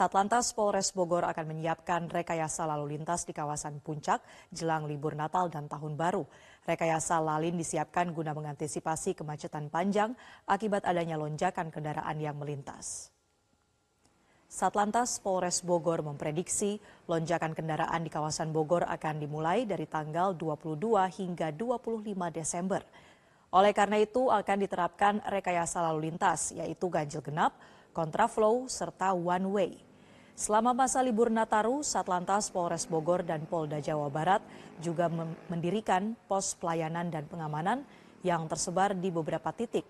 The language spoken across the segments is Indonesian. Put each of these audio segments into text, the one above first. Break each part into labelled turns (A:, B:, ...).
A: Satlantas Polres Bogor akan menyiapkan rekayasa lalu lintas di kawasan Puncak jelang libur Natal dan Tahun Baru. Rekayasa lalin disiapkan guna mengantisipasi kemacetan panjang akibat adanya lonjakan kendaraan yang melintas. Satlantas Polres Bogor memprediksi lonjakan kendaraan di kawasan Bogor akan dimulai dari tanggal 22 hingga 25 Desember. Oleh karena itu akan diterapkan rekayasa lalu lintas yaitu ganjil genap, kontraflow, serta one way. Selama masa libur Nataru, Satlantas Polres Bogor dan Polda Jawa Barat juga mendirikan pos pelayanan dan pengamanan yang tersebar di beberapa titik.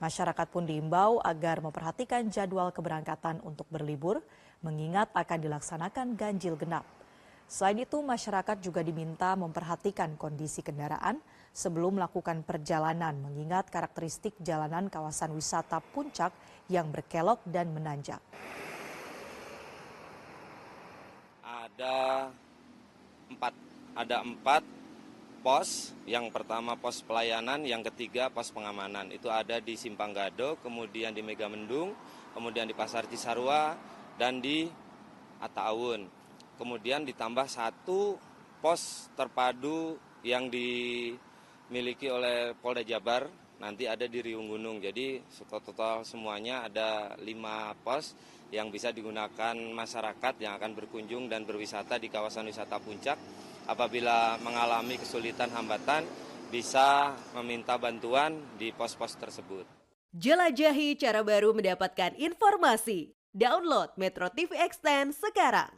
A: Masyarakat pun diimbau agar memperhatikan jadwal keberangkatan untuk berlibur, mengingat akan dilaksanakan ganjil genap. Selain itu, masyarakat juga diminta memperhatikan kondisi kendaraan sebelum melakukan perjalanan, mengingat karakteristik jalanan kawasan wisata puncak yang berkelok dan menanjak.
B: Ada empat, ada empat pos. Yang pertama pos pelayanan, yang ketiga pos pengamanan. Itu ada di Simpang Gado, kemudian di Megamendung, kemudian di Pasar Cisarua, dan di Ataun kemudian ditambah satu pos terpadu yang dimiliki oleh Polda Jabar nanti ada di Riung Gunung. Jadi total semuanya ada lima pos yang bisa digunakan masyarakat yang akan berkunjung dan berwisata di kawasan wisata puncak. Apabila mengalami kesulitan hambatan, bisa meminta bantuan di pos-pos tersebut.
C: Jelajahi cara baru mendapatkan informasi. Download Metro TV Extend sekarang.